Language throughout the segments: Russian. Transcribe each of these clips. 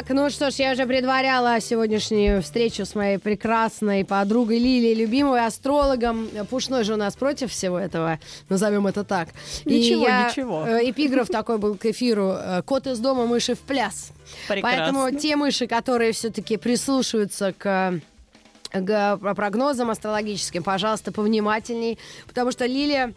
Так, ну что ж, я уже предваряла сегодняшнюю встречу с моей прекрасной подругой Лилией, любимой астрологом. Пушной же у нас против всего этого, назовем это так. Ничего, И я, ничего. э, Эпиграф такой был к эфиру. э, Кот из дома, мыши в пляс. Прекрасно. Поэтому те мыши, которые все-таки прислушиваются к к прогнозам астрологическим, пожалуйста, повнимательней, потому что Лилия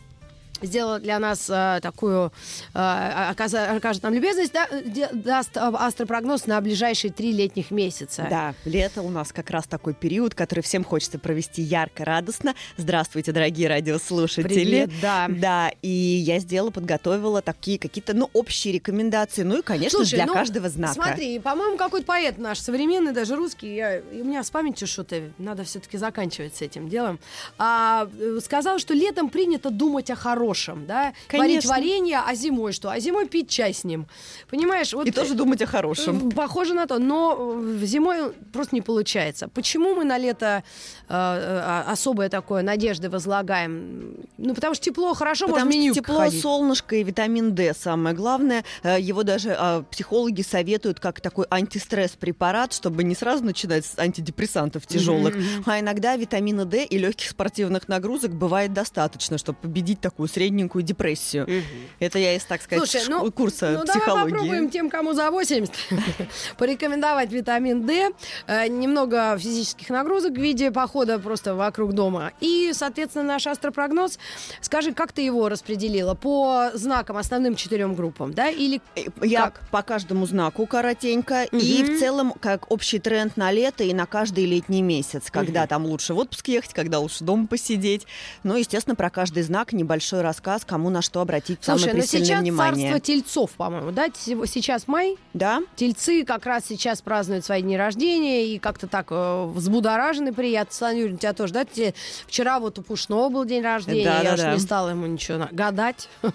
сделала для нас э, такую, э, оказа- окажет нам любезность, да, де- даст э, астропрогноз на ближайшие три летних месяца. Да, лето у нас как раз такой период, который всем хочется провести ярко, радостно. Здравствуйте, дорогие радиослушатели. Привет, да. Да, и я сделала, подготовила такие какие-то, ну, общие рекомендации, ну и, конечно же, Слушай, для ну, каждого знака. Смотри, по-моему, какой-то поэт наш современный, даже русский, я, у меня с памятью что-то, надо все-таки заканчивать с этим делом, а, сказал, что летом принято думать о хорошем, да, варить Конечно. варенье, а зимой что? А зимой пить чай с ним. Понимаешь? Вот И тоже думать о хорошем. Э, Похоже на то, но э, зимой просто не получается. Почему мы на лето э, э, особое такое надежды возлагаем? Ну, потому что тепло, хорошо, Потому можно что меню тепло, солнышко и витамин D самое главное. Э, Его даже а, психологи советуют как такой антистресс-препарат, чтобы не сразу начинать с антидепрессантов тяжелых, а иногда витамина D и легких спортивных нагрузок бывает достаточно, чтобы победить такую средненькую депрессию. Это я из, так сказать, Слушай, ну, курса ну, давай психологии. попробуем тем, кому за 80, порекомендовать витамин D, э, немного физических нагрузок в виде похода просто вокруг дома. И, соответственно, наш астропрогноз. Скажи, как ты его распределила? По знакам, основным четырем группам, да? Или Э, Я Как? по каждому знаку коротенько. И Мгм. в целом, как общий тренд на лето и на каждый летний месяц. Когда там лучше в отпуск ехать, когда лучше дома посидеть. Ну, естественно, про каждый знак небольшой рассказ, кому на что обратить Слушай, самое ну пристальное сейчас внимание. царство тельцов, по-моему, да? Сейчас май, Да? Тельцы как раз сейчас празднуют свои дни рождения и как-то так э, взбудоражены приятно. Светлана Юрьевна, у тебя тоже, да? Те- Вчера вот у Пушного был день рождения, Да, я да, уж да. не стала ему ничего гадать.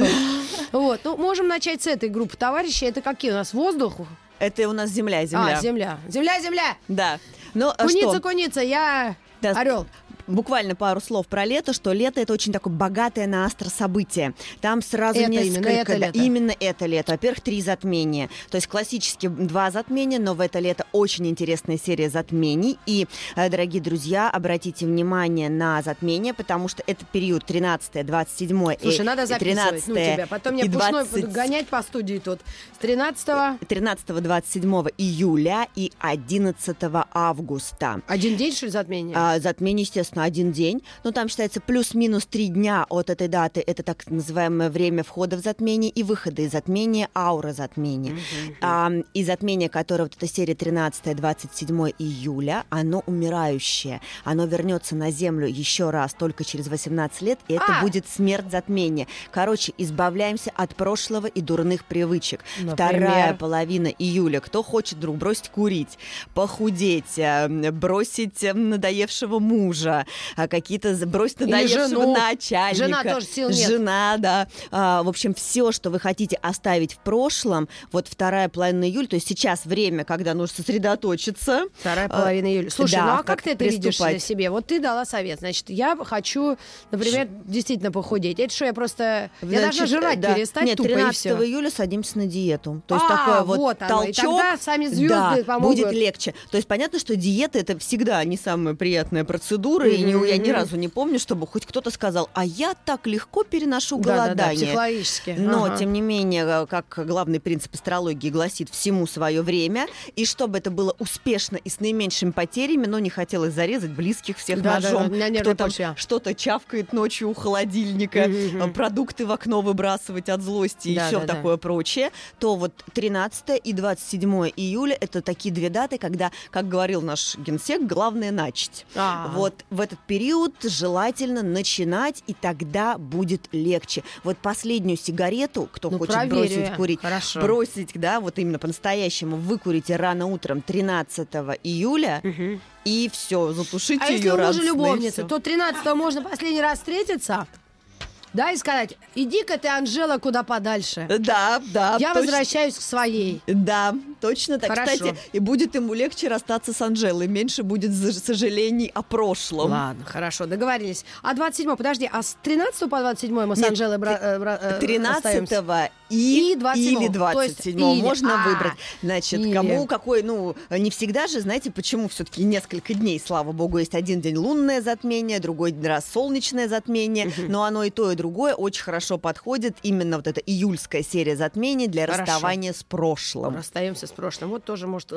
Вот, ну, можем начать с этой группы товарищей. Это какие у нас? Воздух? Это у нас земля, земля. А, земля. Земля, земля! Да. Ну, а Куница, что? куница, я Да, орел. Буквально пару слов про лето, что лето это очень такое богатое на астро-событие. Там сразу Это несколько... именно это да, лето. именно это лето. Во-первых, три затмения. То есть классически два затмения, но в это лето очень интересная серия затмений. И, э, дорогие друзья, обратите внимание на затмение, потому что это период 13 27 Слушай, и надо записывать, ну, 13 тебя. Потом мне и Пушной 20 буду гонять по студии тут. С 13 13-27 июля и 11 августа. Один день, что ли, затмение? А, затмение, естественно, один день. Но там считается плюс-минус три дня от этой даты. Это так называемое время входа в затмение и выхода из затмения, аура затмения. А, и затмение, которое вот эта серия 13-27 июля, оно умирающее. Оно вернется на Землю еще раз только через 18 лет, и это А! будет смерть затмения. Короче, избавляемся от прошлого и дурных привычек. Например? Вторая половина июля. Кто хочет вдруг бросить курить, похудеть, бросить надоевшего мужа, а какие-то Или надоевшего начальника. Жена тоже сил нет. Жена, да. А, в общем, все, что вы хотите оставить в прошлом, вот вторая половина июля, то есть сейчас время, когда нужно сосредоточиться. Вторая А, половина июля. Слушай, да, ну а как ты это видишь приступать? в себе? Вот ты дала совет. Значит, я хочу, например, действительно похудеть. Это что, я просто... Я должна Значит, жрать да. перестать Нет, тупо, и 13 всё. июля садимся на диету. То есть А, такое вот, вот оно. И толчок. тогда сами звезды да, помогут. будет легче. То есть понятно, что диета это всегда не самая приятная процедура, и не- я ни разу не помню, чтобы хоть кто-то сказал, а я так легко переношу голодание. психологически. Но, Ага. тем не менее, э, как главный принцип астрологии гласит, всему свое время, и чтобы это было успешно и с наименьшими потерями, но не хотелось зарезать близких всех Да-да-да, ножом. на нервной Кто там что-то чавкает ночью у холодильника, э, продукты в окно выбрасывать от злости и Да, все да, да. такое прочее, то вот 13 и 27 июля это такие две даты, когда, как говорил наш генсек, главное начать. А. Вот в этот период желательно начинать, и тогда будет легче. Вот последнюю сигарету, кто Ну, хочет проверю бросить я. курить, Хорошо. бросить, да, вот именно по-настоящему, выкурите рано утром 13 июля, Мгм. и все, затушите А если ее у мужа радостно, и любовница, то 13 можно последний раз встретиться, да, и сказать, иди-ка ты, Анжела, куда подальше. Да, да, Я точно. возвращаюсь к своей. Да, точно так. Хорошо. Кстати, и будет ему легче расстаться с Анжелой, меньше будет сожалений о прошлом. Ладно, хорошо, договорились. А 27 подожди, а с 13 по 27 мы с Нет, Анжелой бра- э, бра- э, 13 остаемся? и, И 27-го. или То есть 27 или. можно А, выбрать. Значит, или. кому какой, ну, не всегда же, знаете, почему все-таки несколько дней, слава богу, есть один день лунное затмение, другой раз солнечное затмение, но оно и то, и другое очень хорошо подходит. Именно вот эта июльская серия затмений для Хорошо. расставания с прошлым. Расстаемся с прошлым. Вот тоже может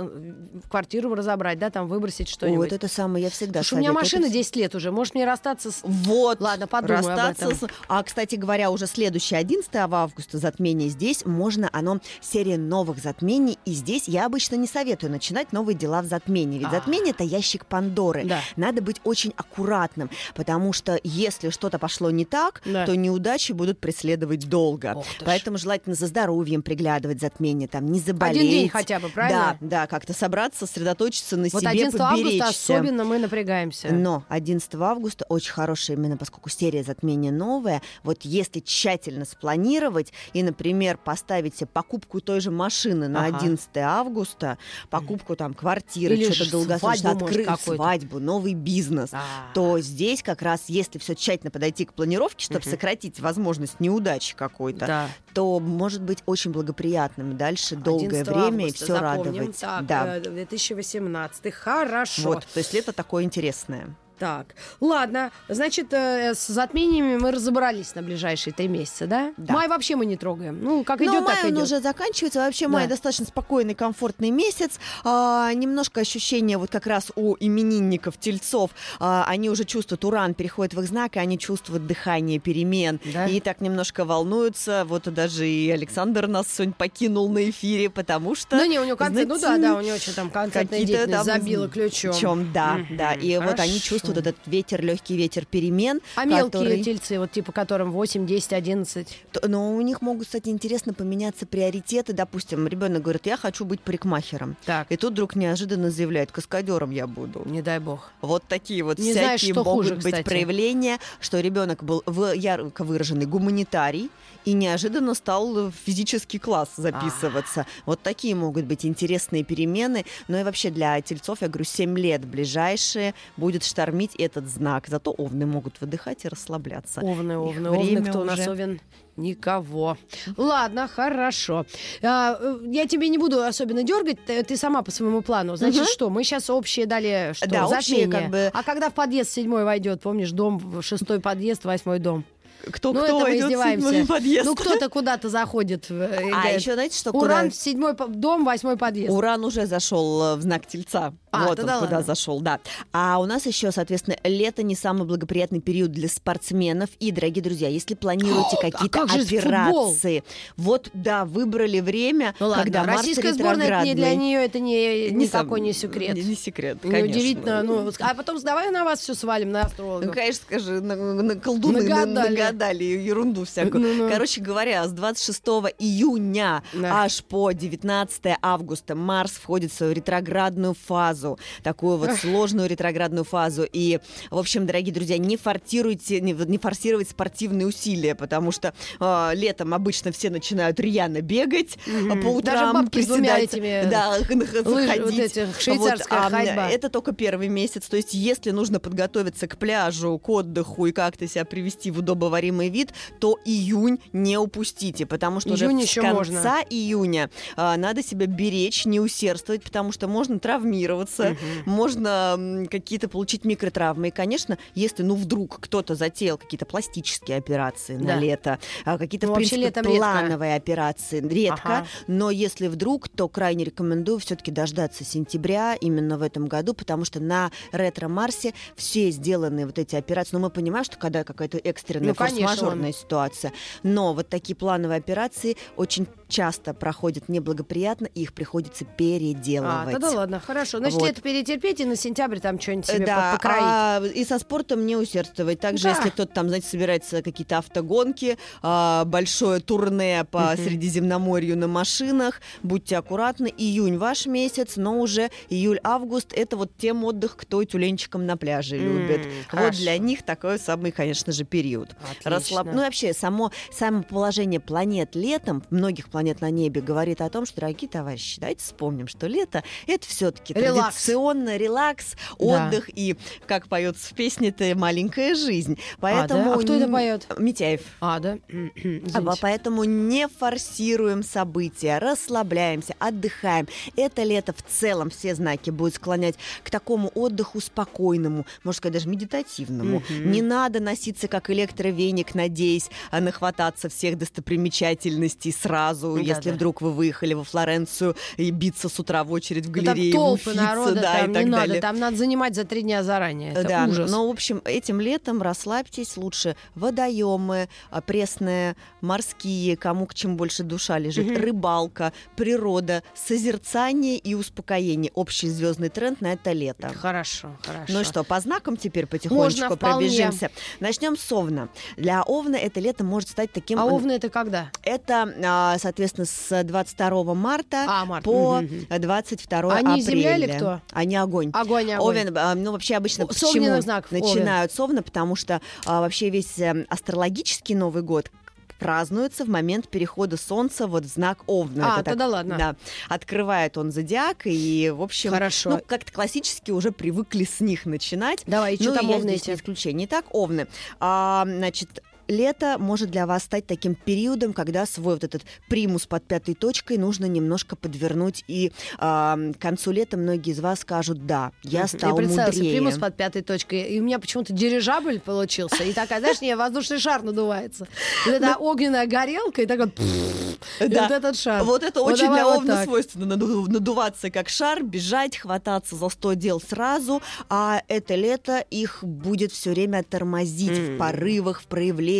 квартиру разобрать, да, там выбросить что-нибудь. вот это самое я всегда Слушай, у меня машина Это 10 лет уже. Может мне расстаться с... Вот. Ладно, подумаю об расстаться этом. с- А, кстати говоря, уже следующее 11 августа затмение здесь можно, оно серия новых затмений. И здесь я обычно не советую начинать новые дела в затмении. Ведь А. затмение это ящик Пандоры. Да. Надо быть очень аккуратным, потому что если что-то пошло не так, Да. то неудачи будут преследовать долго. Поэтому желательно за здоровьем приглядывать затмение, там не заболеть. Один день хотя бы, правильно? Да, да, как-то собраться, сосредоточиться на Вот себе, 11 августа поберечься. особенно мы напрягаемся. Но 11 августа очень хорошая именно, поскольку серия затмения новая. Вот если тщательно спланировать и, например, поставить себе покупку той же машины на Ага. 11 августа, покупку там квартиры, Или что-то ж долгосрочно свадьбу, может, открыть свадьбу, новый бизнес, А. то здесь как раз, если все тщательно подойти к планировке, чтобы Мгм. сократить возможность неудачи какой-то, Да. То может быть очень благоприятным дальше долгое 11 время и все радовать. Так, да. э, 2018. Хорошо. Вот, то есть лето такое интересное. Так, ладно, значит, э, с затмениями мы разобрались на ближайшие три месяца, да? Да. Май вообще мы не трогаем. Ну, как Ну, идет, май так он идет. уже заканчивается. Вообще май Да. достаточно спокойный, комфортный месяц. А, немножко ощущение вот как раз у именинников, тельцов. а, они уже чувствуют, уран переходит в их знак, и они чувствуют дыхание перемен. Да? И так немножко волнуются. Вот даже и Александр нас сегодня покинул на эфире, потому что... Ну, не, у него концерт, ну да, знаете, да, у него что там концертная деятельность там забила ключом. Чем, да, Мгм, да. И вот они хорошо. Чувствуют этот ветер, легкий ветер перемен. А мелкие который- тельцы, вот типа которым 8, 10, 11. Т- Но у них могут, кстати, интересно поменяться приоритеты. Допустим, ребенок говорит, я хочу быть парикмахером. Так, И тут вдруг неожиданно заявляет, каскадером я буду. не дай бог. Вот такие вот Не знаешь, всякие что могут хуже, быть кстати. проявления, что ребенок был в ярко выраженный гуманитарий и неожиданно стал в физический класс записываться. Вот такие могут быть интересные перемены. Но и вообще для тельцов, я говорю, 7 лет ближайшие будет штормить этот знак. Зато овны могут выдыхать и расслабляться. Овны, Их овны, овны, время кто у нас уже. овен? Никого. Ладно, хорошо. А, э, я тебе не буду особенно дергать, ты, ты сама по своему плану. Значит, Мгм. что, мы сейчас общие дали что, Да, общие, затмение. как бы- А когда в подъезд седьмой войдет, помнишь, дом, шестой подъезд, восьмой дом? Кто, Ну, кто это мы войдет в седьмой подъезд? Ну, кто-то куда-то заходит. э, А говорит, еще знаете, что Уран куда- в седьмой дом, восьмой подъезд. Уран уже зашел э, в знак Тельца. А, вот он тогда куда ладно. зашел, да. А у нас еще, соответственно, лето не самый благоприятный период для спортсменов. И, дорогие друзья, если планируете А какие-то как же футбол? операции, вот да, выбрали время, Ну ладно, когда Марс российская сборная это не для нее, это не, Не никакой сам- не секрет. Не, не секрет, конечно. Неудивительно. Ну, а потом давай на вас все свалим, на Ну, астрологов. конечно, скажи, на, на колдуны на- Нагадали. Нагадали ерунду всякую. Ну-ну. Короче говоря, с 26 июня Да. аж по 19 августа Марс входит в свою ретроградную фазу, такую вот сложную ретроградную фазу. И, в общем, дорогие друзья, не форсируйте, не, не форсировать спортивные усилия, потому что э, летом обычно все начинают рьяно бегать а по утрам, Даже бабки приседать, этими да, лыж- ходить. вот этих, швейцарская а, ходьба. Это только первый месяц. То есть, если нужно подготовиться к пляжу, к отдыху и как-то себя привести в удобоваримый вид, то июнь не упустите, потому что Июнь уже еще с конца можно. июня а, надо себя беречь, не усердствовать, потому что можно травмироваться, можно м, какие-то получить микротравмы. И, конечно, если, ну, вдруг кто-то затеял какие-то пластические операции Да. на лето, а, какие-то, Ну, в принципе, летом редко. плановые операции, редко, Ага. но если вдруг, то крайне рекомендую все-таки дождаться сентября именно в этом году, потому что на ретро-марсе все сделанные вот эти операции, ну мы понимаем, что когда какая-то экстренная Ну, форс-мажорная ситуация, но вот такие плановые операции очень часто проходят неблагоприятно, и их приходится А, переделывать. тогда ладно, хорошо. Значит, Вот. лето перетерпеть и на сентябрь там что-нибудь себе Да, по- покроить. а и со спортом не усердствовать. Также, Да. если кто-то там, знаете, собирается какие-то автогонки, а, большое турне по Мгм. Средиземноморью на машинах, будьте аккуратны. Июнь ваш месяц, но уже июль-август это вот тем отдых, кто тюленчиком на пляже М, любит. Вот хорошо. для них такой самый, конечно же, период. Отлично. Расслаб- Ну вообще, само, само положение планет летом, многих планет планет на небе, говорит о том, что, дорогие товарищи, давайте вспомним, что лето — это все-таки Релакс. традиционно релакс, Да. отдых и, как поется в песне, это маленькая жизнь. Поэтому А кто это поет? Митяев. А, да? А. Поэтому не форсируем события, расслабляемся, отдыхаем. Это лето в целом все знаки будут склонять к такому отдыху спокойному, можно сказать, даже медитативному. Не надо носиться как электровеник, надеясь а, нахвататься всех достопримечательностей сразу, Да-да. если вдруг вы выехали во Флоренцию и биться с утра в очередь в Ну, Там галерее, толпы Уффици, народа, да, там и так не далее. надо, там надо занимать за три дня заранее. Это да, ужас. но, в общем, этим летом расслабьтесь лучше. Водоемы, а, пресные, морские, кому к чему больше душа лежит, Мгм. рыбалка, природа, созерцание и успокоение. Общий звездный тренд на это лето. Хорошо, хорошо. Ну что, по знакам теперь потихонечку Можно, вполне. пробежимся. Начнем с Овна. Для Овна это лето может стать таким... А овны это когда? Это, а, соответственно, с 22 марта А, март. по Мгм, мгм. 22 Они апреля. земля или кто? Они огонь. Огонь, огонь. Овен, а, ну вообще обычно С почему знаков начинают с Овна, потому что а, вообще весь э, астрологический Новый год празднуется в момент перехода Солнца вот в знак Овна. А, Это так, тогда ладно. Да, открывает он зодиак, и, в общем, Хорошо. ну, как-то классически уже привыкли с них начинать. Давай, и что ну, там и я овны эти? не исключение. Итак, Овны. А, значит, Лето может для вас стать таким периодом, когда свой вот этот примус под пятой точкой нужно немножко подвернуть. И а, к концу лета многие из вас скажут, да, я стал Я мудрее. примус под пятой точкой, и у меня почему-то дирижабль получился, и такая, знаешь, не, воздушный шар надувается. Это огненная горелка, и так вот, Да. вот этот шар. Вот это очень для Овна свойственно, наду- надуваться как шар, бежать, хвататься за 100 дел сразу, а это лето их будет все время тормозить в порывах, в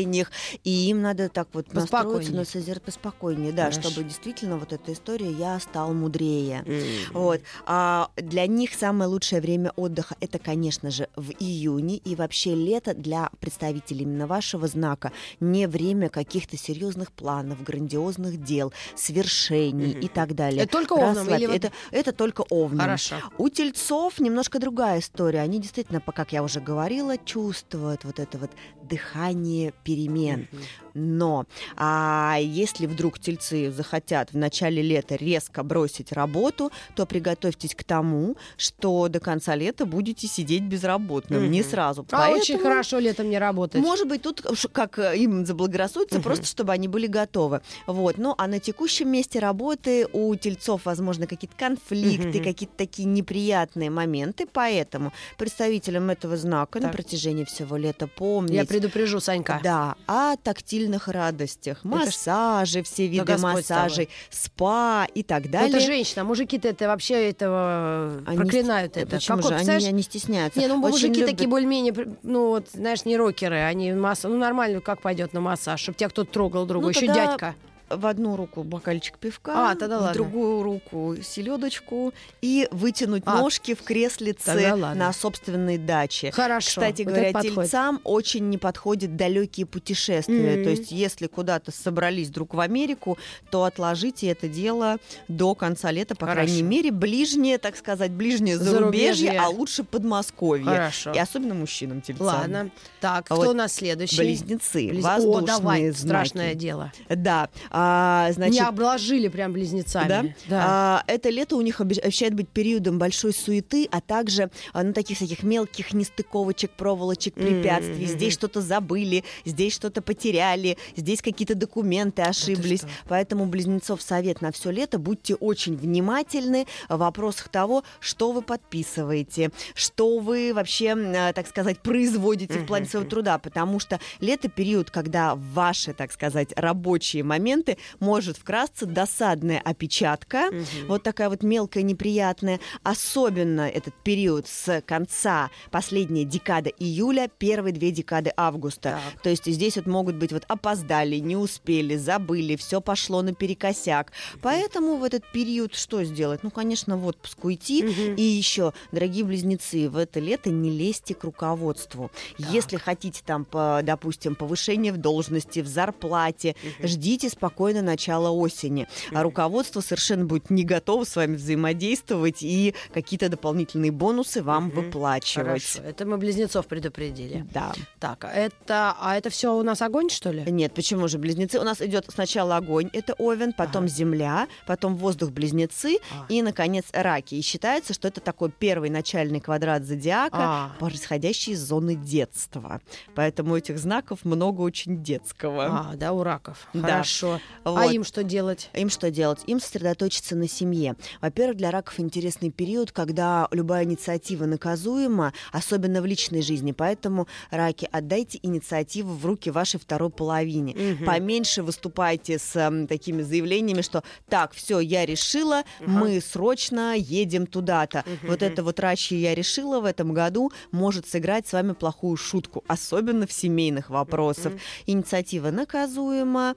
проявлениях, и им надо так вот настроиться на созер... поспокойнее, да, Хорошо. чтобы действительно вот эта история «я стал мудрее». М. Вот. А для них самое лучшее время отдыха это, конечно же, в июне. И вообще лето для представителей именно вашего знака не время каких-то серьезных планов, грандиозных дел, свершений и так далее. Это только овнам Расслабь- или вот- это, это только овнам. Хорошо. У тельцов немножко другая история. Они действительно, как я уже говорила, чувствуют вот это вот дыхание перемен. Но а если вдруг тельцы захотят в начале лета резко бросить работу, то приготовьтесь к тому, что до конца лета будете сидеть безработным. Не Мгм. сразу. А Поэтому, очень хорошо летом не работать. Может быть, тут как им заблагорассудится, Мгм. просто чтобы они были готовы. Вот. Ну, а на текущем месте работы у тельцов, возможно, какие-то конфликты, Мгм. какие-то такие неприятные моменты. Поэтому представителям этого знака на Так. протяжении всего лета помнить. Я предупрежу Санька. Да, о тактильных радостях, Это массажи, все виды тобой. массажей, спа и так Ну, далее. это женщина, мужики-то это вообще этого Они проклинают ст- это. Почему Какой, же? Они, представляешь, они стесняются. Не, ну Очень мужики любят- такие более-менее, ну вот, знаешь, не рокеры, они масса, ну нормально, как пойдет на массаж, чтобы тебя кто-то трогал другу, Ну, еще тогда дядька. В одну руку бокальчик пивка, А, тогда в ладно. другую руку селедочку и вытянуть А, ножки в креслице на собственной даче. Хорошо. Кстати вот говоря, тельцам очень не подходят далекие путешествия. Мгм. То есть, если куда-то собрались вдруг в Америку, то отложите это дело до конца лета, по Хорошо. крайней мере, ближнее, так сказать, ближнее Зарубежье. зарубежье, а лучше Подмосковье. Хорошо. И особенно мужчинам тельцам. Ладно. Так, А кто вот у нас следующий? Близнецы, Близ- воздушные О, давай, знаки. страшное дело. Да, а, значит, Не обложили прям близнецами. да? А, это лето у них обещ- обещает быть периодом большой суеты, а также а, ну, таких всяких мелких нестыковочек, проволочек, препятствий. Мгм. Здесь что-то забыли, здесь что-то потеряли, здесь какие-то документы ошиблись. что? Поэтому близнецов совет на все лето. Будьте очень внимательны в вопросах того, что вы подписываете, что вы вообще, а, так сказать, производите в плане своего труда, потому что лето период, когда ваши, так сказать, рабочие моменты может вкрасться досадная опечатка, Мгм. вот такая вот мелкая, неприятная. Особенно этот период с конца последняя декада июля, первые две декады августа. Так. То есть здесь вот могут быть вот опоздали, не успели, забыли, все пошло наперекосяк. Поэтому в этот период что сделать? Ну, конечно, в отпуск уйти. Мгм. И еще, дорогие близнецы, в это лето не лезьте к руководству. Если хотите там, по- допустим, повышение в должности, в зарплате, ждите спокойно спокойно начало осени. А руководство совершенно будет не готово с вами взаимодействовать и какие-то дополнительные бонусы вам Мгм. выплачивать. Хорошо, это мы близнецов предупредили. Да. Так, это, а это все у нас огонь, что ли? Нет, почему же близнецы? У нас идет сначала огонь, это овен, потом Ага. земля, потом воздух близнецы А. и, наконец, раки. И считается, что это такой первый начальный квадрат зодиака, А. происходящий из зоны детства. Поэтому этих знаков много очень детского. А, да, у раков. Да. Хорошо. А Вот. им что делать? Им что делать? Им сосредоточиться на семье. Во-первых, для раков интересный период, когда любая инициатива наказуема, особенно в личной жизни. Поэтому, раки, отдайте инициативу в руки вашей второй половине. Мгм. Поменьше выступайте с м, такими заявлениями, что так, все, я решила, Ага. мы срочно едем туда-то. Мгм. Вот это вот рачье я решила в этом году может сыграть с вами плохую шутку, особенно в семейных вопросах. Мгм. Инициатива наказуема.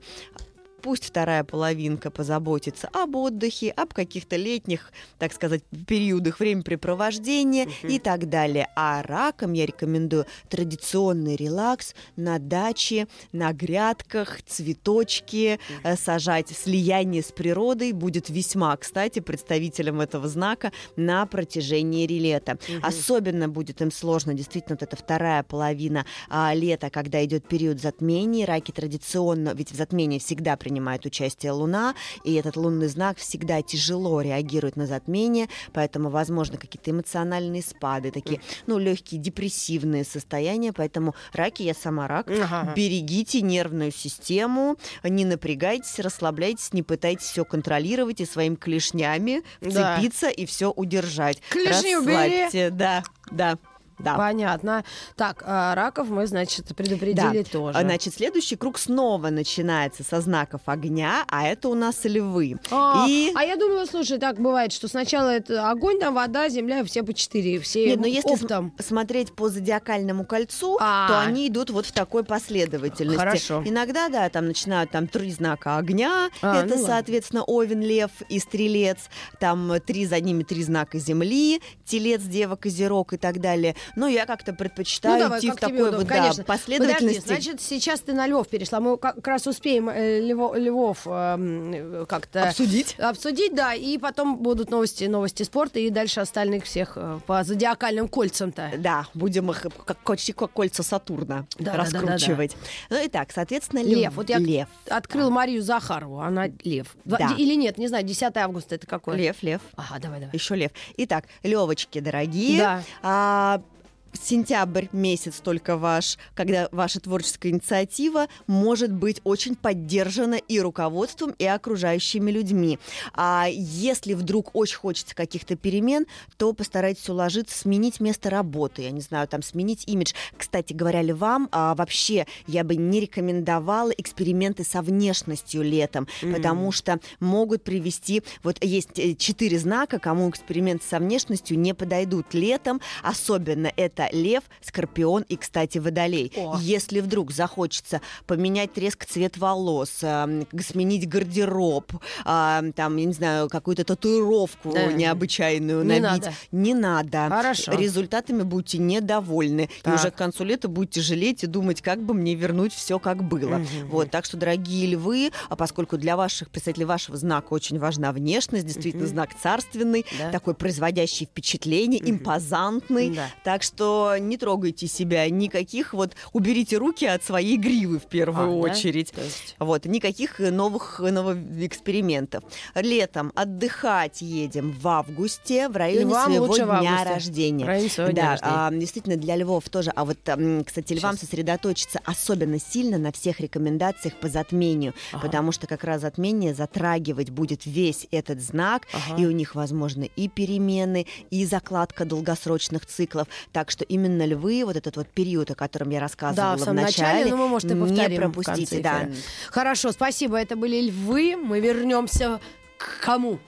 Пусть вторая половинка позаботится об отдыхе, об каких-то летних, так сказать, периодах времяпрепровождения Мгм. и так далее. А ракам я рекомендую традиционный релакс на даче, на грядках, цветочки, э, сажать. Слияние с природой будет весьма, кстати, представителям этого знака на протяжении релета. Мгм. Особенно будет им сложно, действительно, вот эта вторая половина а, лета, когда идет период затмений. Раки традиционно, ведь в затмении всегда принимает участие Луна, и этот лунный знак всегда тяжело реагирует на затмение, поэтому, возможно, какие-то эмоциональные спады, такие, ну, легкие депрессивные состояния, поэтому раки, я сама рак, Ага. берегите нервную систему, не напрягайтесь, расслабляйтесь, не пытайтесь все контролировать и своими клешнями Да. вцепиться и все удержать. Клешни убери. Да, да, да. Понятно. Так, а раков мы, значит, предупредили тоже. А, Значит, следующий круг снова начинается со знаков огня, а это у нас львы. А, И а я думала, слушай, так бывает, что сначала это огонь, там вода, земля, все по четыре, все Нет, но если см- оптом. смотреть по зодиакальному кольцу, А. то они идут вот в такой последовательности. Хорошо. Иногда, да, там начинают там три знака огня, А, это, ну ладно. соответственно, Овен, Лев и Стрелец, там э, три за ними три знака земли, Телец, Дева, Козерог и так далее. Но я как-то предпочитаю ну, давай, идти как в такой вот да, конечно. последовательности. Подожди, значит, сейчас ты на львов перешла. Мы как раз успеем э, льво- львов эм, как-то Обсудить. обсудить, да, и потом будут новости, новости спорта и дальше остальных всех э, по зодиакальным кольцам-то. Да, будем их как, почти как кольца Сатурна Да, да, да, раскручивать. Ну и так, соответственно, Лев. лев. Вот я лев. открыл Марию Захарову, она лев. Да. Или нет, не знаю, 10 августа это какое? Лев, лев. Ага, давай, давай. Еще лев. Итак, Левочки, дорогие. Да. а, Сентябрь месяц только ваш, когда ваша творческая инициатива может быть очень поддержана и руководством, и окружающими людьми. А если вдруг очень хочется каких-то перемен, то постарайтесь уложиться, сменить место работы, я не знаю, там сменить имидж. Кстати говоря, ли вам а, вообще я бы не рекомендовала эксперименты со внешностью летом, потому что могут привести, вот есть э, четыре знака, кому эксперименты со внешностью не подойдут летом, особенно это лев, скорпион и, кстати, водолей. О. Если вдруг захочется поменять резко цвет волос, г- сменить гардероб, эм, там, я не знаю, какую-то татуировку Да. необычайную Не набить, надо. не надо. Хорошо. Результатами будете недовольны. Так. И уже к концу лета будете жалеть и думать, как бы мне вернуть все, как было. Мгм. Вот, так что, дорогие львы, а поскольку для ваших представителей вашего знака очень важна внешность, действительно Мгм. знак царственный, Да. такой производящий впечатление, Мгм. импозантный. Да. Так что не трогайте себя, никаких вот уберите руки от своей гривы в первую А, да? очередь. То есть- Вот, никаких новых, новых экспериментов. Летом отдыхать едем в августе в районе Львам своего дня рождения. В районе своего дня да, рождения. а, действительно, для львов тоже. А вот, кстати, львам Сейчас. сосредоточиться особенно сильно на всех рекомендациях по затмению, Ага. потому что как раз затмение затрагивать будет весь этот знак, Ага. и у них, возможно, и перемены, и закладка долгосрочных циклов. Так что именно львы, вот этот вот период, о котором я рассказывала Да, в самом начале, начале, но мы, может, и не пропустите. да. Хорошо, спасибо. Это были львы. Мы вернемся к кому?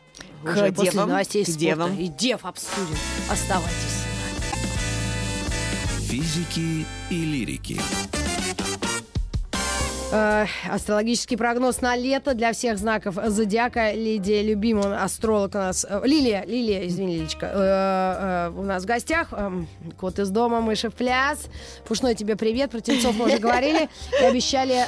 К Уже после девам, новостей к девам. И дев обсудим. Оставайтесь. Физики и лирики. Э, астрологический прогноз на лето для всех знаков зодиака. Лидия Любимова, астролог у нас. э, Лилия, Лилия, извини, Лилечка, э, у нас в гостях. Эм, Кот из дома, мыши в пляс. Пушной тебе привет. Про тельцов мы уже говорили. И обещали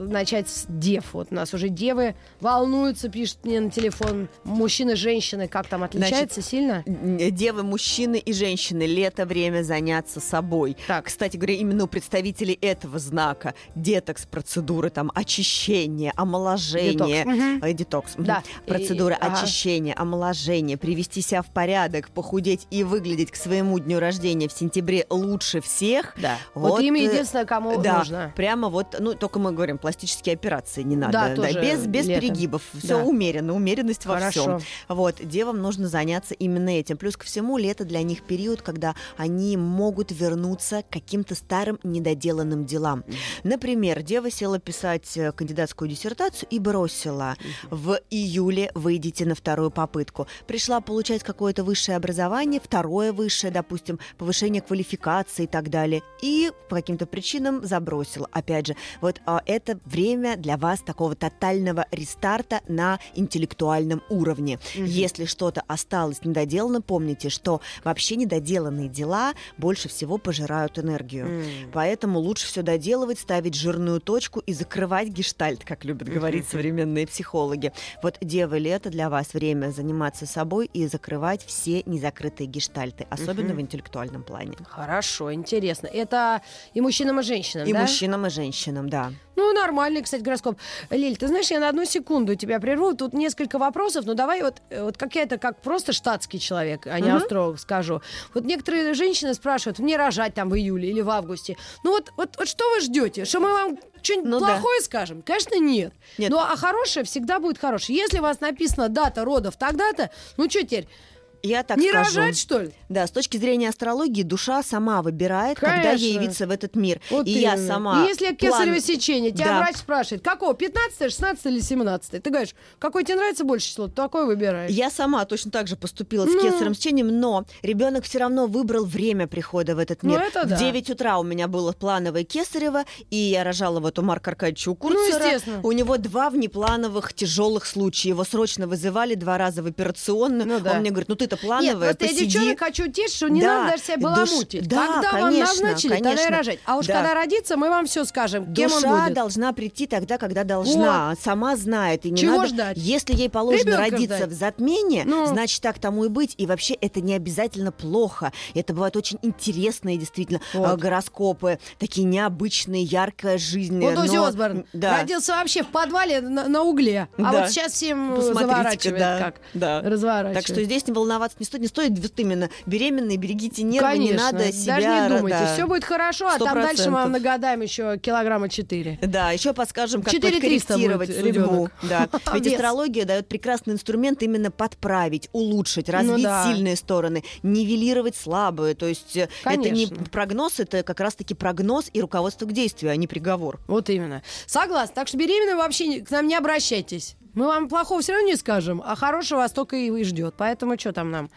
начать с дев. Вот у нас уже девы волнуются, пишут мне на телефон. Мужчины, женщины, как там отличается сильно? Девы, мужчины и женщины, лето время заняться собой. Так. Кстати говоря, именно у представителей этого знака детокс процедуры, там очищение, омоложение, Детокс, э, детокс. Да. процедуры И- ага. очищения, омоложения, привести себя в порядок, похудеть и выглядеть к своему дню рождения в сентябре лучше всех. Да. Вот, им э, единственное, кому да, нужно. прямо вот, ну, только мы говорим, пластические операции не надо. Да, тоже без, без летом. перегибов. Все Да. умеренно, умеренность во Хорошо. всем. Вот, девам нужно заняться именно этим. Плюс ко всему, лето для них период, когда они могут вернуться к каким-то старым недоделанным делам. Например, дева села писать э, кандидатскую диссертацию и бросила. В июле выйдете на вторую попытку. Пришла получать какое-то высшее образование, второе высшее, допустим, повышение квалификации и так далее. И по каким-то причинам забросила. Опять же, вот а, это время для вас такого тотального рестарта на интеллектуальном уровне. Если что-то осталось недоделано, помните, что вообще недоделанные дела больше всего пожирают энергию. М. Поэтому лучше все доделывать, ставить жирную точку и закрывать гештальт, как любят говорить современные психологи. Вот дева лето для вас время заниматься собой и закрывать все незакрытые гештальты, особенно в интеллектуальном плане. Хорошо, интересно. Это и мужчинам, и женщинам, И да? мужчинам, и женщинам, да. Ну, нормальный, кстати, гороскоп. Лиль, ты знаешь, я на одну секунду тебя прерву. Тут несколько вопросов, но давай вот, э, вот как я это, как просто штатский человек, а не Мгм. астролог, скажу. Вот некоторые женщины спрашивают, мне рожать там в июле или в августе. Ну вот, вот, вот что вы ждете? Что мы вам что-нибудь Ну да. плохое скажем? Конечно, нет. Нет. Ну, а хорошее всегда будет хорошее. Если у вас написано дата родов тогда-то, ну что теперь, Я так не скажу. рожать, что ли? Да, с точки зрения астрологии душа сама выбирает, когда Конечно. ей явиться в этот мир. Вот и я именно. сама. И если план- кесарево сечение, тебя Да. врач спрашивает, какого, 15 16 или 17 Ты говоришь, какой тебе нравится больше число, такой выбираешь. Я сама точно так же поступила с Ну. кесарем сечением, но ребенок все равно выбрал время прихода в этот Ну, мир. это в да. 9 утра у меня было плановое кесарево, и я рожала вот у Марка Аркадьевича у Курцера. Ну. У него два внеплановых тяжелых случая. Его срочно вызывали два раза в операционную. Ну да. Он мне говорит, ну ты-то Нет, плановая, вот я посиди. девчонок хочу утешить, что не Да, надо даже себя баламутить. да, когда вам конечно, назначили, тогда и конечно. рожать. А уж Да. когда родится, мы вам все скажем, кем он Душа будет. должна прийти тогда, когда должна. Сама знает. И не Чего надо, ждать? Если ей положено Ребёнка родиться ждать. в затмении, Ну. значит, так тому и быть. И вообще это не обязательно плохо. Это бывают очень интересные, действительно, Вот. э, гороскопы. Такие необычные, яркая жизнь. Вот Оззи но- Осборн Да. родился вообще в подвале на, на угле. А Да. вот сейчас всем заворачивает да, как. да. Разворачивает. Так что здесь не волноваться не стоит. Не стоит вот именно беременные, берегите нервы, Конечно, не надо себя... даже не думайте. да. Все будет хорошо, а там дальше мы нагадаем еще килограмма 4. Да, еще подскажем, как 4300 подкорректировать судьбу. Да. Ведь астрология дает прекрасный инструмент именно подправить, улучшить, развить Ну да. сильные стороны, нивелировать слабые. То есть э, это не Конечно. прогноз, это как раз-таки прогноз и руководство к действию, а не приговор. Вот именно. Согласна. Так что беременные вообще к нам не обращайтесь. Мы вам плохого все равно не скажем, а хорошего вас только и, ждет. Поэтому что там нам?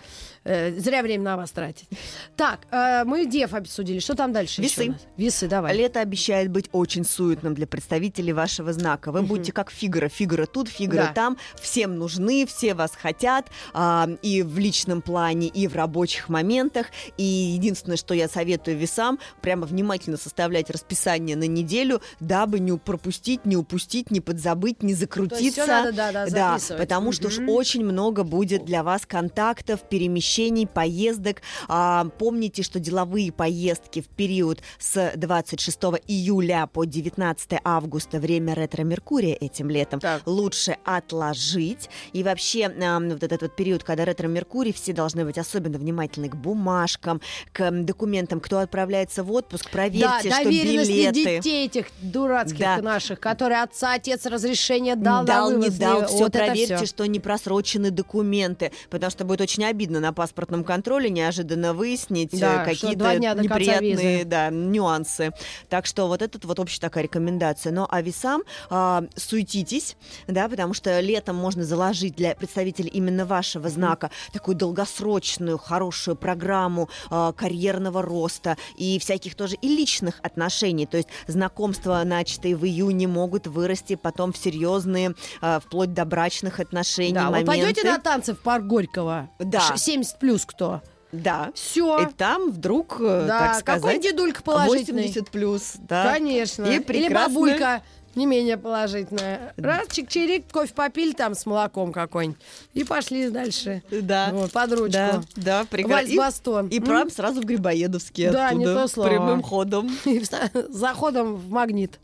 Э, зря время на вас тратить. Так, э, мы Дев обсудили. Что там дальше? Весы. Весы, давай. Лето обещает быть очень суетным для представителей вашего знака. Вы будете как Фигара. Фигара тут, Фигара Да. там. Всем нужны, все вас хотят. а, и в личном плане, и в рабочих моментах. И единственное, что я советую весам, прямо внимательно составлять расписание на неделю, дабы не пропустить, не упустить, не подзабыть, не закрутиться. всё надо, да, да, записывать. потому что уж очень много будет для вас контактов, перемещений, поездок. А, помните, что деловые поездки в период с 26 июля по 19 августа, время ретро-меркурия этим летом, Так. лучше отложить. И вообще а, вот этот вот период, когда ретро-меркурий, все должны быть особенно внимательны к бумажкам, к документам. Кто отправляется в отпуск, проверьте, да, что билеты... детей этих дурацких Да. наших, которые отца, отец разрешение дал, дал, на не вывоз. Да, все вот проверьте, всё. что не просрочены документы, потому что будет очень обидно на паспортном контроле неожиданно выяснить да, э, какие-то неприятные да, нюансы. Так что вот это вот общая такая рекомендация. Но а весам э, суетитесь, да, потому что летом можно заложить для представителей именно вашего знака mm-hmm. такую долгосрочную, хорошую программу э, карьерного роста и всяких тоже и личных отношений. То есть знакомства, начатые в июне, могут вырасти потом в серьезные, э, вплоть до брачных отношений. Да, моменты. вы пойдете на танцы в парк Горького? Да. 7 80 плюс кто? Да. Все. И там вдруг, э, да. так сказать... Какой дедулька положительный? 80 плюс, да. Конечно. И прекрасный... Или бабулька не менее положительная. Раз, чик-чирик, кофе попили там с молоком какой-нибудь. И пошли дальше. Да. Вот, под ручку. Да, да, прекрасно. Вальс-бастон. И, и прям сразу в Грибоедовске Да, оттуда, не то слово. прямым ходом. И заходом в магнит.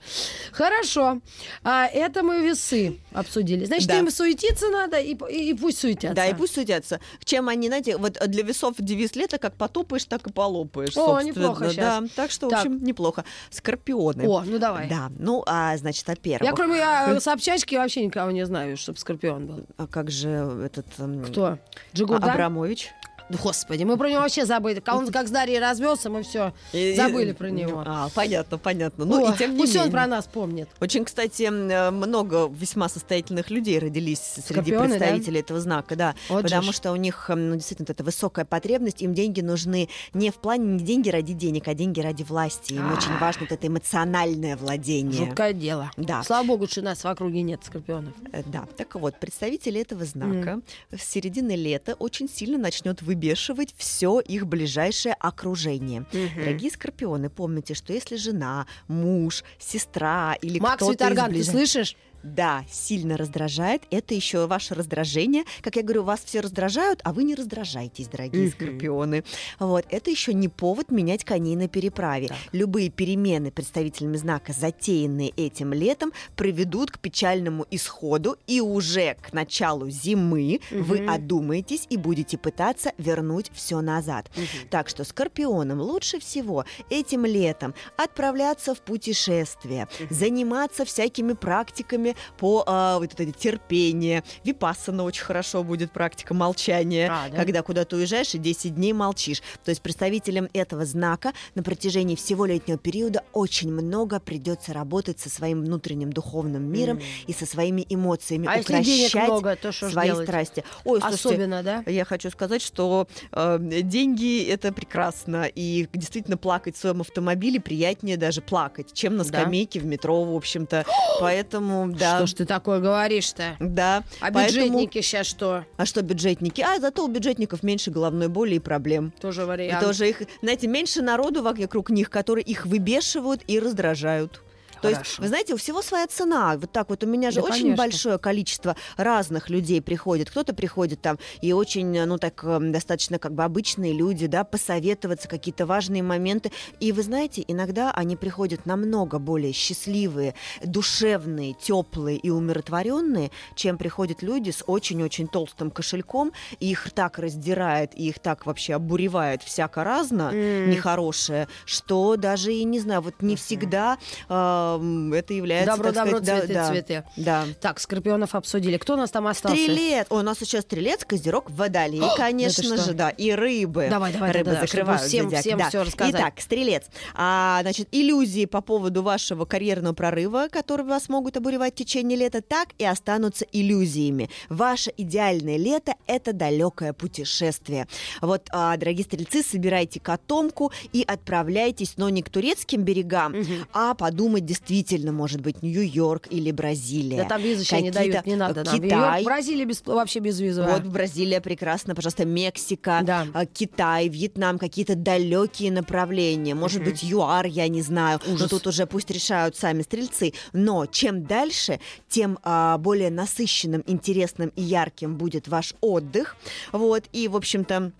Хорошо. А, это мы весы обсудили. Значит, Да. им суетиться надо, и, и- и пусть суетятся. Да, и пусть судятся. Чем они, знаете, вот для весов девиз лета как потопаешь, так и полопаешь, О, собственно. неплохо щас. Да, так что, в Так. общем, неплохо. Скорпионы. О, ну давай. Да, ну, а, значит, о первых. Я кроме а, Собчачки вообще никого не знаю, чтобы Скорпион был. А как же этот... эм, Кто? А- Джигурда? Абрамович? Господи, мы про него вообще забыли. Как Он как с Дарьей развелся, мы все забыли про него. А, понятно, понятно. Ну, О, и тем не пусть он менее. про нас помнит. Очень, кстати, э, много весьма состоятельных людей родились среди Скорпионы, да? представителей этого знака, да, Вот же потому ж. что у них ну, действительно вот эта высокая потребность, им деньги нужны не в плане не деньги ради денег, а деньги ради власти. Им очень А. важно вот это эмоциональное владение. Жуткое дело. Да. Слава богу, что у нас в округе нет скорпионов. Э, Да, так вот, представители этого знака с середины лета очень сильно начнет выбешивать все их ближайшее окружение. Дорогие скорпионы, помните, что если жена, муж, сестра или Макс кто-то из Виторган, ты слышишь? Да, сильно раздражает. Это еще ваше раздражение. Как я говорю, вас все раздражают, а вы не раздражаетесь, дорогие скорпионы. Вот. Это еще не повод менять коней на переправе. Так. Любые перемены представителями знака, затеянные этим летом, приведут к печальному исходу, и уже к началу зимы вы одумаетесь и будете пытаться вернуть все назад. Так что скорпионам лучше всего этим летом отправляться в путешествия, заниматься всякими практиками по а, вот это терпение. Випассана очень хорошо будет практика молчания, А, да? когда куда-то уезжаешь и 10 дней молчишь. То есть представителям этого знака на протяжении всего летнего периода очень много придется работать со своим внутренним духовным миром М. и со своими эмоциями, А если денег много, то что свои делать? страсти. Ой, слушайте, Особенно, да? я хочу сказать, что э, деньги это прекрасно. И действительно плакать в своем автомобиле приятнее даже плакать, чем на Да? скамейке в метро, в общем-то. Поэтому, да. Что ж ты такое говоришь-то? Да. А Поэтому- бюджетники сейчас что? А что бюджетники? А зато у бюджетников меньше головной боли и проблем. Тоже вариант. Тоже их, знаете, меньше народу вокруг них, которые их выбешивают и раздражают. То есть, вы знаете, у всего своя цена. Вот так вот у меня же Да, очень конечно. большое количество разных людей приходит. Кто-то приходит там и очень, ну так, эм, достаточно как бы обычные люди, да, посоветоваться какие-то важные моменты. И вы знаете, иногда они приходят намного более счастливые, душевные, теплые и умиротворенные, чем приходят люди с очень-очень толстым кошельком, и их так раздирает, и их так вообще обуревает всяко разно, М. нехорошее, что даже и не знаю, вот не всегда эм, это является Добро, так добро, сказать, цветы, да, цветы. да. Так, скорпионов обсудили. Кто у нас там остался? Стрелец. Ой, у нас сейчас стрелец, козерог, водолей, О, конечно же, да. И рыбы. Давай, давай, рыбы да, да, закрывают всем- зодиак, всем да. всё рассказать. Итак, стрелец. А, значит, иллюзии по поводу вашего карьерного прорыва, которые вас могут обуревать в течение лета, так и останутся иллюзиями. Ваше идеальное лето – это далекое путешествие. Вот, а, дорогие стрельцы, собирайте котомку и отправляйтесь, но не к турецким берегам, Мгм. а подумать действительно, может быть, Нью-Йорк или Бразилия. Да там визы сейчас не дают, не надо. э, нам. Китай. В Бразилии без- вообще без визы. Вот Бразилия прекрасно, пожалуйста, Мексика, Да. а, Китай, Вьетнам, какие-то далекие направления. Может Мгм. быть, ЮАР, я не знаю. Но Ужас. тут уже пусть решают сами стрельцы. Но чем дальше, тем а, более насыщенным, интересным и ярким будет ваш отдых. Вот, и, в общем-то,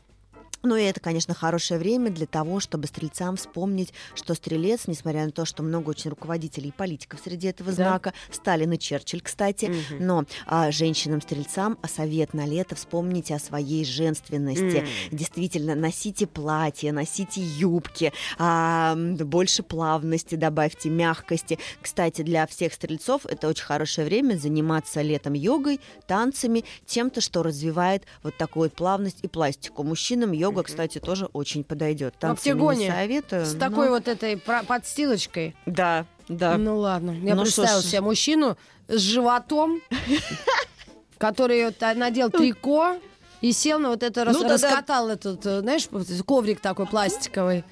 Ну и это, конечно, хорошее время для того, чтобы стрельцам вспомнить, что стрелец, несмотря на то, что много очень руководителей и политиков среди этого Да. знака, Сталин и Черчилль, кстати, Мгм. но а, женщинам-стрельцам а совет на лето вспомните о своей женственности. М. Действительно, носите платья, носите юбки, а, больше плавности добавьте, мягкости. Кстати, для всех стрельцов это очень хорошее время заниматься летом йогой, танцами, тем-то, что развивает вот такую вот плавность и пластику. Мужчинам йога, кстати, тоже очень подойдет. Танцами не Октагоне советую. С но- такой вот этой подстилочкой. Да, да. Ну ладно. Я Ну представила себе мужчину с животом, который надел трико и сел на вот это, Ну, раскатал этот, э, знаешь, коврик такой пластиковый.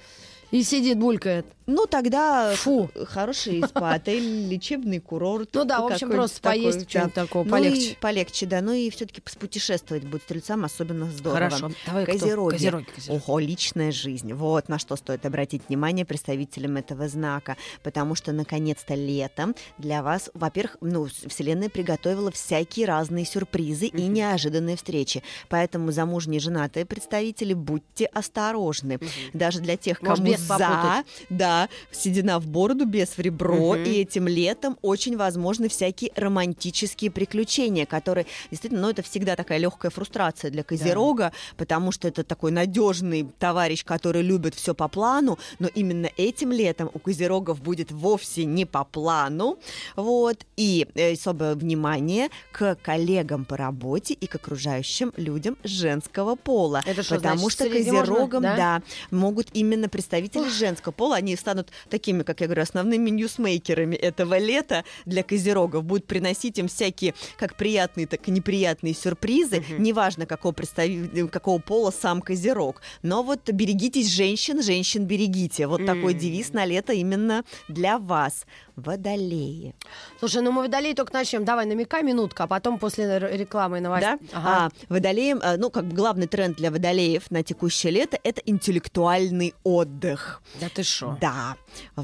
И сидит, булькает. Ну, тогда Фу. хороший спа-отель, лечебный курорт. Ну да, в общем, просто поесть такой, что-нибудь да. такого Ну полегче. и полегче, да. Ну и все-таки путешествовать будет стрельцам особенно здорово. Хорошо. Давай? Козероги. Козероги, козероги. Ого, личная жизнь. Вот на что стоит обратить внимание представителям этого знака. Потому что, наконец-то, летом для вас, во-первых, ну, Вселенная приготовила всякие разные сюрпризы и неожиданные встречи. Поэтому замужние женатые представители, будьте осторожны. Даже для тех, кому за, попутать. Да, седина в бороду, без в ребро. Мгм. И этим летом очень возможны всякие романтические приключения, которые действительно, ну, это всегда такая легкая фрустрация для Козерога, потому что это такой надежный товарищ, который любит все по плану, но именно этим летом у Козерогов будет вовсе не по плану. Вот. И э, особое внимание к коллегам по работе и к окружающим людям женского пола. Это что, потому значит, что среди можно, Козерогам, да? да, могут именно представители женского пола, они станут такими, как я говорю, основными ньюсмейкерами этого лета для козерогов, будут приносить им всякие как приятные, так и неприятные сюрпризы, неважно, какого, представи- какого пола сам козерог. Но вот берегитесь женщин, женщин берегите. Вот такой М. девиз на лето именно для вас. Водолеи. Слушай, ну мы водолей только начнем. Давай, намекай минутка, а потом после рекламы и Да? новостей. Ага. А, водолеям, а, ну, как бы главный тренд для водолеев на текущее лето – это интеллектуальный отдых. Да ты шо? Да,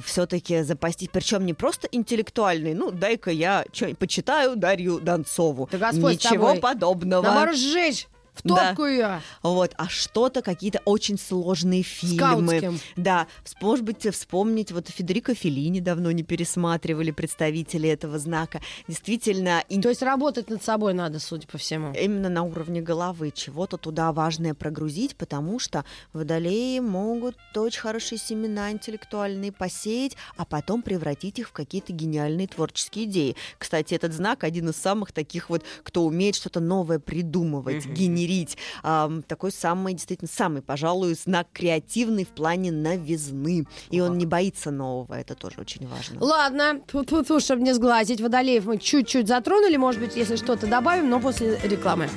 все-таки запастись, причем не просто интеллектуальный, ну, дай-ка я почитаю Дарью Донцову. Да Господь Ничего подобного. Наоборот, сжечь в Да. топку ее. Вот, а что-то, какие-то очень сложные фильмы. Скаутским. Да, может быть, вспомнить, вот Федерико Феллини давно не пересматривали представители этого знака. Действительно, ин- То есть работать над собой надо, судя по всему. именно на уровне головы чего-то туда важное прогрузить, потому что водолеи могут очень хорошие семена интеллектуальные посеять, а потом превратить их в какие-то гениальные творческие идеи. Кстати, этот знак один из самых таких вот, кто умеет что-то новое придумывать, генерить. Ам, такой самый, действительно, самый, пожалуй, знак креативный в плане новизны. И он не боится нового, это тоже очень важно. Ладно, тут, чтобы не сглазить, водолеев мы чуть-чуть затронули, может быть, если что-то добавим, но после рекламы.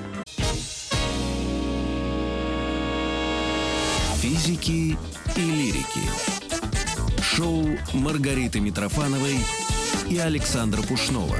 Физики и лирики. Шоу Маргариты Митрофановой и Александра Пушнова.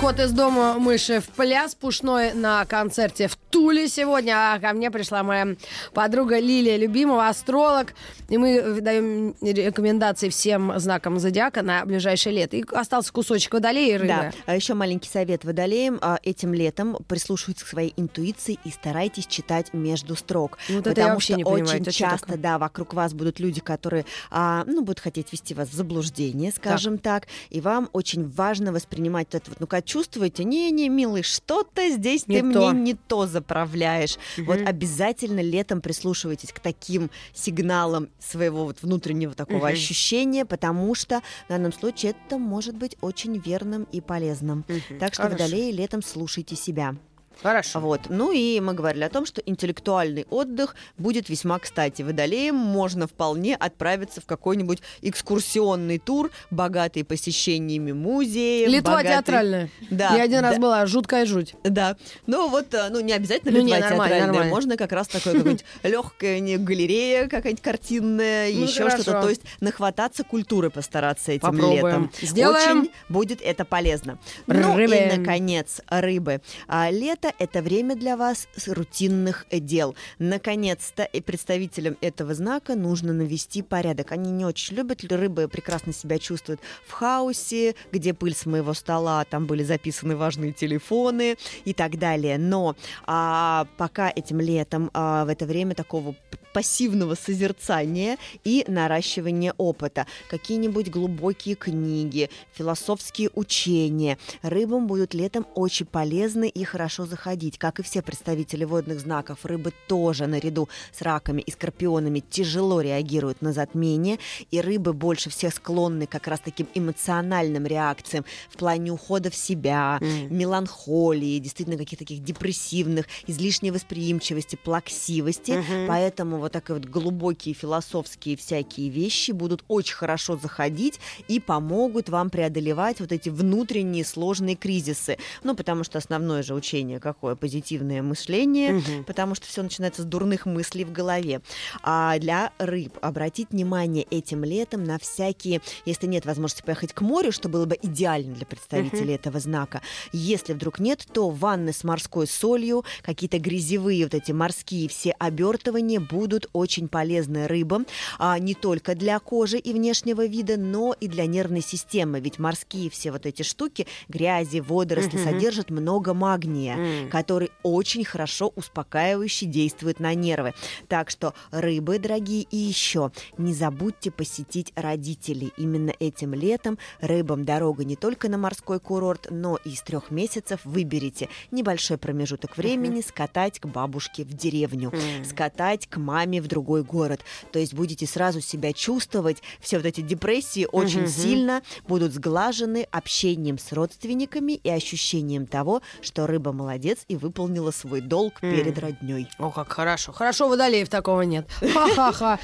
Кот из дома, мыши в пляс, пушной на концерте в Туле сегодня. А ко мне пришла моя подруга Лилия, любимого астролог. И мы даем рекомендации всем знакам зодиака на ближайшее лето. И остался кусочек водолея и рыбы. Да, а еще маленький совет водолеям. А, Этим летом прислушивайтесь к своей интуиции и старайтесь читать между строк. Ну, вот это я потому вообще что не понимаю, очень это часто, такое? да, вокруг вас будут люди, которые, а, ну, будут хотеть ввести вас в заблуждение, скажем так. И вам очень важно воспринимать вот это вот, ну-ка, чувствуете, не-не, милый, что-то здесь Не ты то. мне не то заправляешь. Вот обязательно летом прислушивайтесь к таким сигналам своего вот внутреннего такого Мгм. ощущения, потому что в данном случае это может быть очень верным и полезным. Мгм. Так что, Хорошо. водолеи, летом слушайте себя. Хорошо. Вот. Ну и мы говорили о том, что интеллектуальный отдых будет весьма кстати. Водолеям можно вполне отправиться в какой-нибудь экскурсионный тур, богатый посещениями музеев. Литва богатый- театральная. Да. Я один раз да, была, жуткая жуть. Да. Ну вот, э, ну не обязательно Ну, Литва не, театральная. нормально. Можно как раз такое какое-нибудь легкая не галерея какая-нибудь картинная, Ну, еще хорошо. что-то. То есть нахвататься культуры постараться этим Попробуем. летом. Сделаем. Очень будет это полезно. Ну Рыбы. и, наконец, рыбы. А, лето лето – это время для вас рутинных дел. Наконец-то представителям этого знака нужно навести порядок. Они не очень любят, рыбы прекрасно себя чувствуют в хаосе, где пыль с моего стола, там были записаны важные телефоны и так далее. Но а, пока этим летом, а, в это время такого пассивного созерцания и наращивания опыта. Какие-нибудь глубокие книги, философские учения. Рыбам будут летом очень полезны и хорошо заходить. Как и все представители водных знаков, рыбы тоже наряду с раками и скорпионами тяжело реагируют на затмение, и рыбы больше всех склонны как раз таким эмоциональным реакциям в плане ухода в себя, mm. меланхолии, действительно каких-то таких депрессивных, излишней восприимчивости, плаксивости. Mm-hmm. Поэтому вот такие вот глубокие философские всякие вещи будут очень хорошо заходить и помогут вам преодолевать вот эти внутренние сложные кризисы. Ну, потому что основное же учение какое? Позитивное мышление, угу. потому что все начинается с дурных мыслей в голове. А для рыб обратить внимание этим летом на всякие, если нет возможности поехать к морю, что было бы идеально для представителей угу. этого знака. Если вдруг нет, то ванны с морской солью, какие-то грязевые вот эти морские все обертывания будут будут очень полезны рыбам а, не только для кожи и внешнего вида, но и для нервной системы. Ведь морские все вот эти штуки, грязи, водоросли, mm-hmm. содержат много магния, mm. который очень хорошо успокаивающе действует на нервы. Так что рыбы, дорогие, и еще не забудьте посетить родителей. Именно этим летом рыбам дорога не только на морской курорт, но и из трех месяцев выберите небольшой промежуток времени mm-hmm. скатать к бабушке в деревню, mm. скатать к маме маме в другой город. То есть будете сразу себя чувствовать, все вот эти депрессии очень угу. сильно будут сглажены общением с родственниками и ощущением того, что рыба молодец и выполнила свой долг mm. перед родней. О, как хорошо. Хорошо, водолеев такого нет. Ха-ха-ха.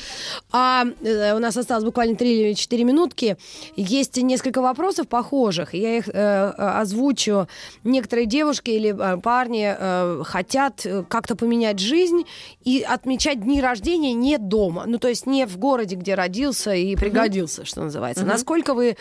А э, у нас осталось буквально 3 или 4 минутки. Есть несколько вопросов похожих. Я их э, э озвучу. Некоторые девушки или парни э, хотят как-то поменять жизнь и отмечать дни рождения не дома, ну то есть не в городе, где родился и пригодился, что называется. Uh-huh. Насколько вы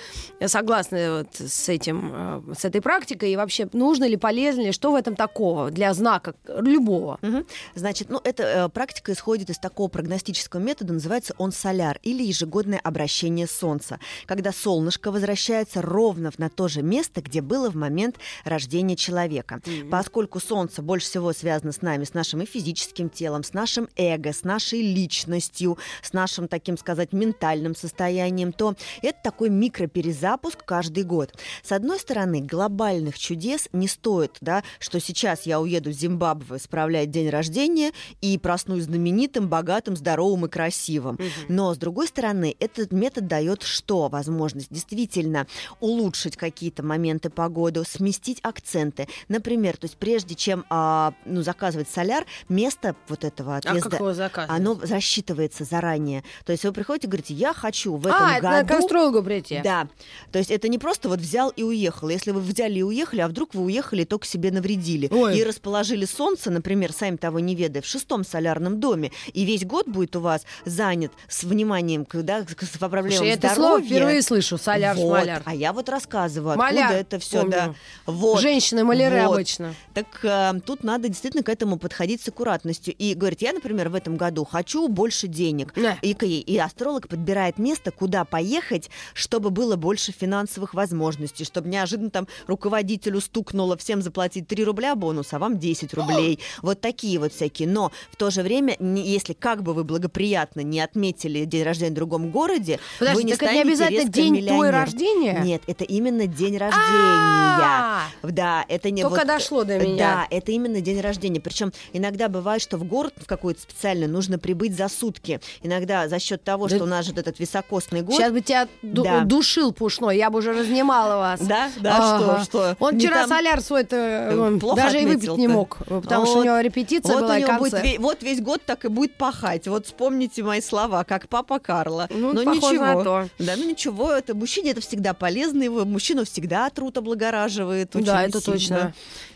согласны вот с этим, э, с этой практикой и вообще нужно ли, полезно ли, что в этом такого для знака любого? Uh-huh. Значит, ну эта э, практика исходит из такого прогностического метода, называется он соляр или ежегодное обращение Солнца, когда солнышко возвращается ровно на то же место, где было в момент рождения человека. Uh-huh. Поскольку Солнце больше всего связано с нами, с нашим и физическим телом, с нашим эго, с нашей личностью, с нашим, таким сказать, ментальным состоянием, то это такой микроперезапуск каждый год. С одной стороны, глобальных чудес не стоит, да, что сейчас я уеду в Зимбабве справлять день рождения и проснусь знаменитым, богатым, здоровым и красивым. Угу. Но, с другой стороны, этот метод дает что? Возможность действительно улучшить какие-то моменты погоды, сместить акценты. Например, то есть прежде чем а, ну, заказывать соляр, место вот этого отъезда... А какого заказа? оно рассчитывается заранее. То есть вы приходите и говорите, я хочу в этом а, году... это к астрологу прийти. Да. То есть это не просто вот взял и уехал. Если вы взяли и уехали, а вдруг вы уехали, только себе навредили. Ой. И расположили солнце, например, сами того не ведая, в шестом солярном доме, и весь год будет у вас занят с вниманием да, с проблемам Слушай, это слово впервые слышу, соляр, вот. маляр. А я вот рассказываю, Маляр, откуда это все. Да. Вот. Женщины-маляры вот. обычно. Так э, тут надо действительно к этому подходить с аккуратностью. И говорит, я, например, в этом году хочу больше денег. Да. И, и астролог подбирает место, куда поехать, чтобы было больше финансовых возможностей, чтобы неожиданно там руководителю стукнуло всем заплатить 3 рубля бонус, а вам 10 рублей. Вот такие вот всякие. Но в то же время, если как бы вы благоприятно не отметили день рождения в другом городе, Подожди, вы не так станете это не обязательно день твой рождения? Нет, это именно день рождения. Да, это не Только вот, дошло до меня. Да, это именно день рождения. Причем иногда бывает, что в город в какой-то специально нужно прибыть за сутки. Иногда за счет того, да. что у нас же этот високосный год. Сейчас бы тебя да. душил пушной, я бы уже разнимала вас. Да, да, ага. что, что. Он вчера там... соляр свой-то э, даже и выпить не мог, потому вот. что у него репетиция вот была у него будет Вот весь год так и будет пахать. Вот вспомните мои слова, как папа Карла. Ну, Но ничего. На то. Да, ну ничего, это мужчине это всегда полезно, его мужчину всегда труд облагораживает. Очень да, это сильно. точно.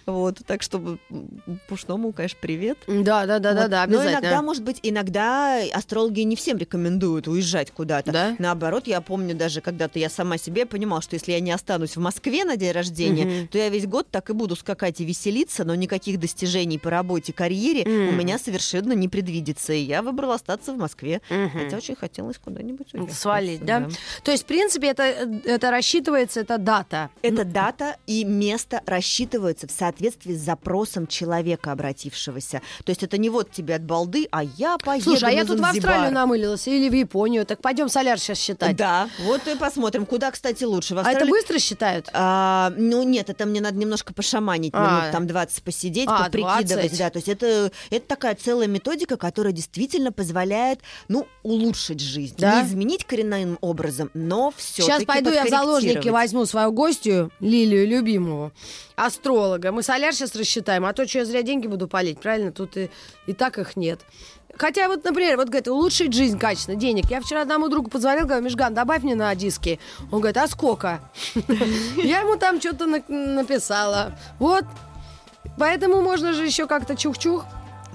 Вот, так что пушному, конечно, привет. Да, да, да, вот. да, да, обязательно. Но иногда, может быть, иногда астрологи не всем рекомендуют уезжать куда-то. Да? Наоборот, я помню даже когда-то я сама себе понимала, что если я не останусь в Москве на день рождения, Мгм. то я весь год так и буду скакать и веселиться, но никаких достижений по работе, карьере у Мгм. меня совершенно не предвидится. И я выбрала остаться в Москве. Мгм. Хотя очень хотелось куда-нибудь уехать. Свалить, да? То есть, в принципе, это, это рассчитывается, это дата. Эта дата и место рассчитываются в соответствии с запросом человека, обратившегося. То есть это не вот тебе от балды, а я поеду Слушай, а я тут в. Австралию намылилась или в Японию. Так пойдем соляр сейчас считать. Да, вот и посмотрим, куда, кстати, лучше. В А это Австралии- быстро считают? А, ну нет, это мне надо немножко пошаманить, А. минут там 20 посидеть, А, поприкидывать. 20. Да, то есть это, это такая целая методика, которая действительно позволяет, ну, улучшить жизнь. Да? Не изменить коренным образом, но все Сейчас пойду я в заложники возьму свою гостью, Лилию любимого, астролога. Мы соляр сейчас рассчитаем, а то, что я зря деньги буду палить, правильно? Тут и, и так их нет. Хотя вот, например, вот говорит, улучшить жизнь качественно, денег. Я вчера одному другу позвонил, говорю, Мишган, добавь мне на диски. Он говорит, а сколько? Я ему там что-то написала. Вот. Поэтому можно же еще как-то чух-чух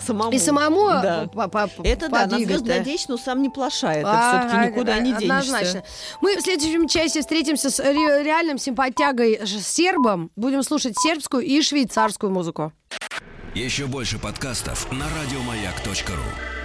Самому. и самому Да. по- по- Это да, на подвигать, звезд да. надеюсь, но сам не плашает. А, все-таки никуда а, не Однозначно. денешься. Мы в следующем часе встретимся с ре- реальным симпатягой сербом. Будем слушать сербскую и швейцарскую музыку. Еще больше подкастов на радиомаяк.ру.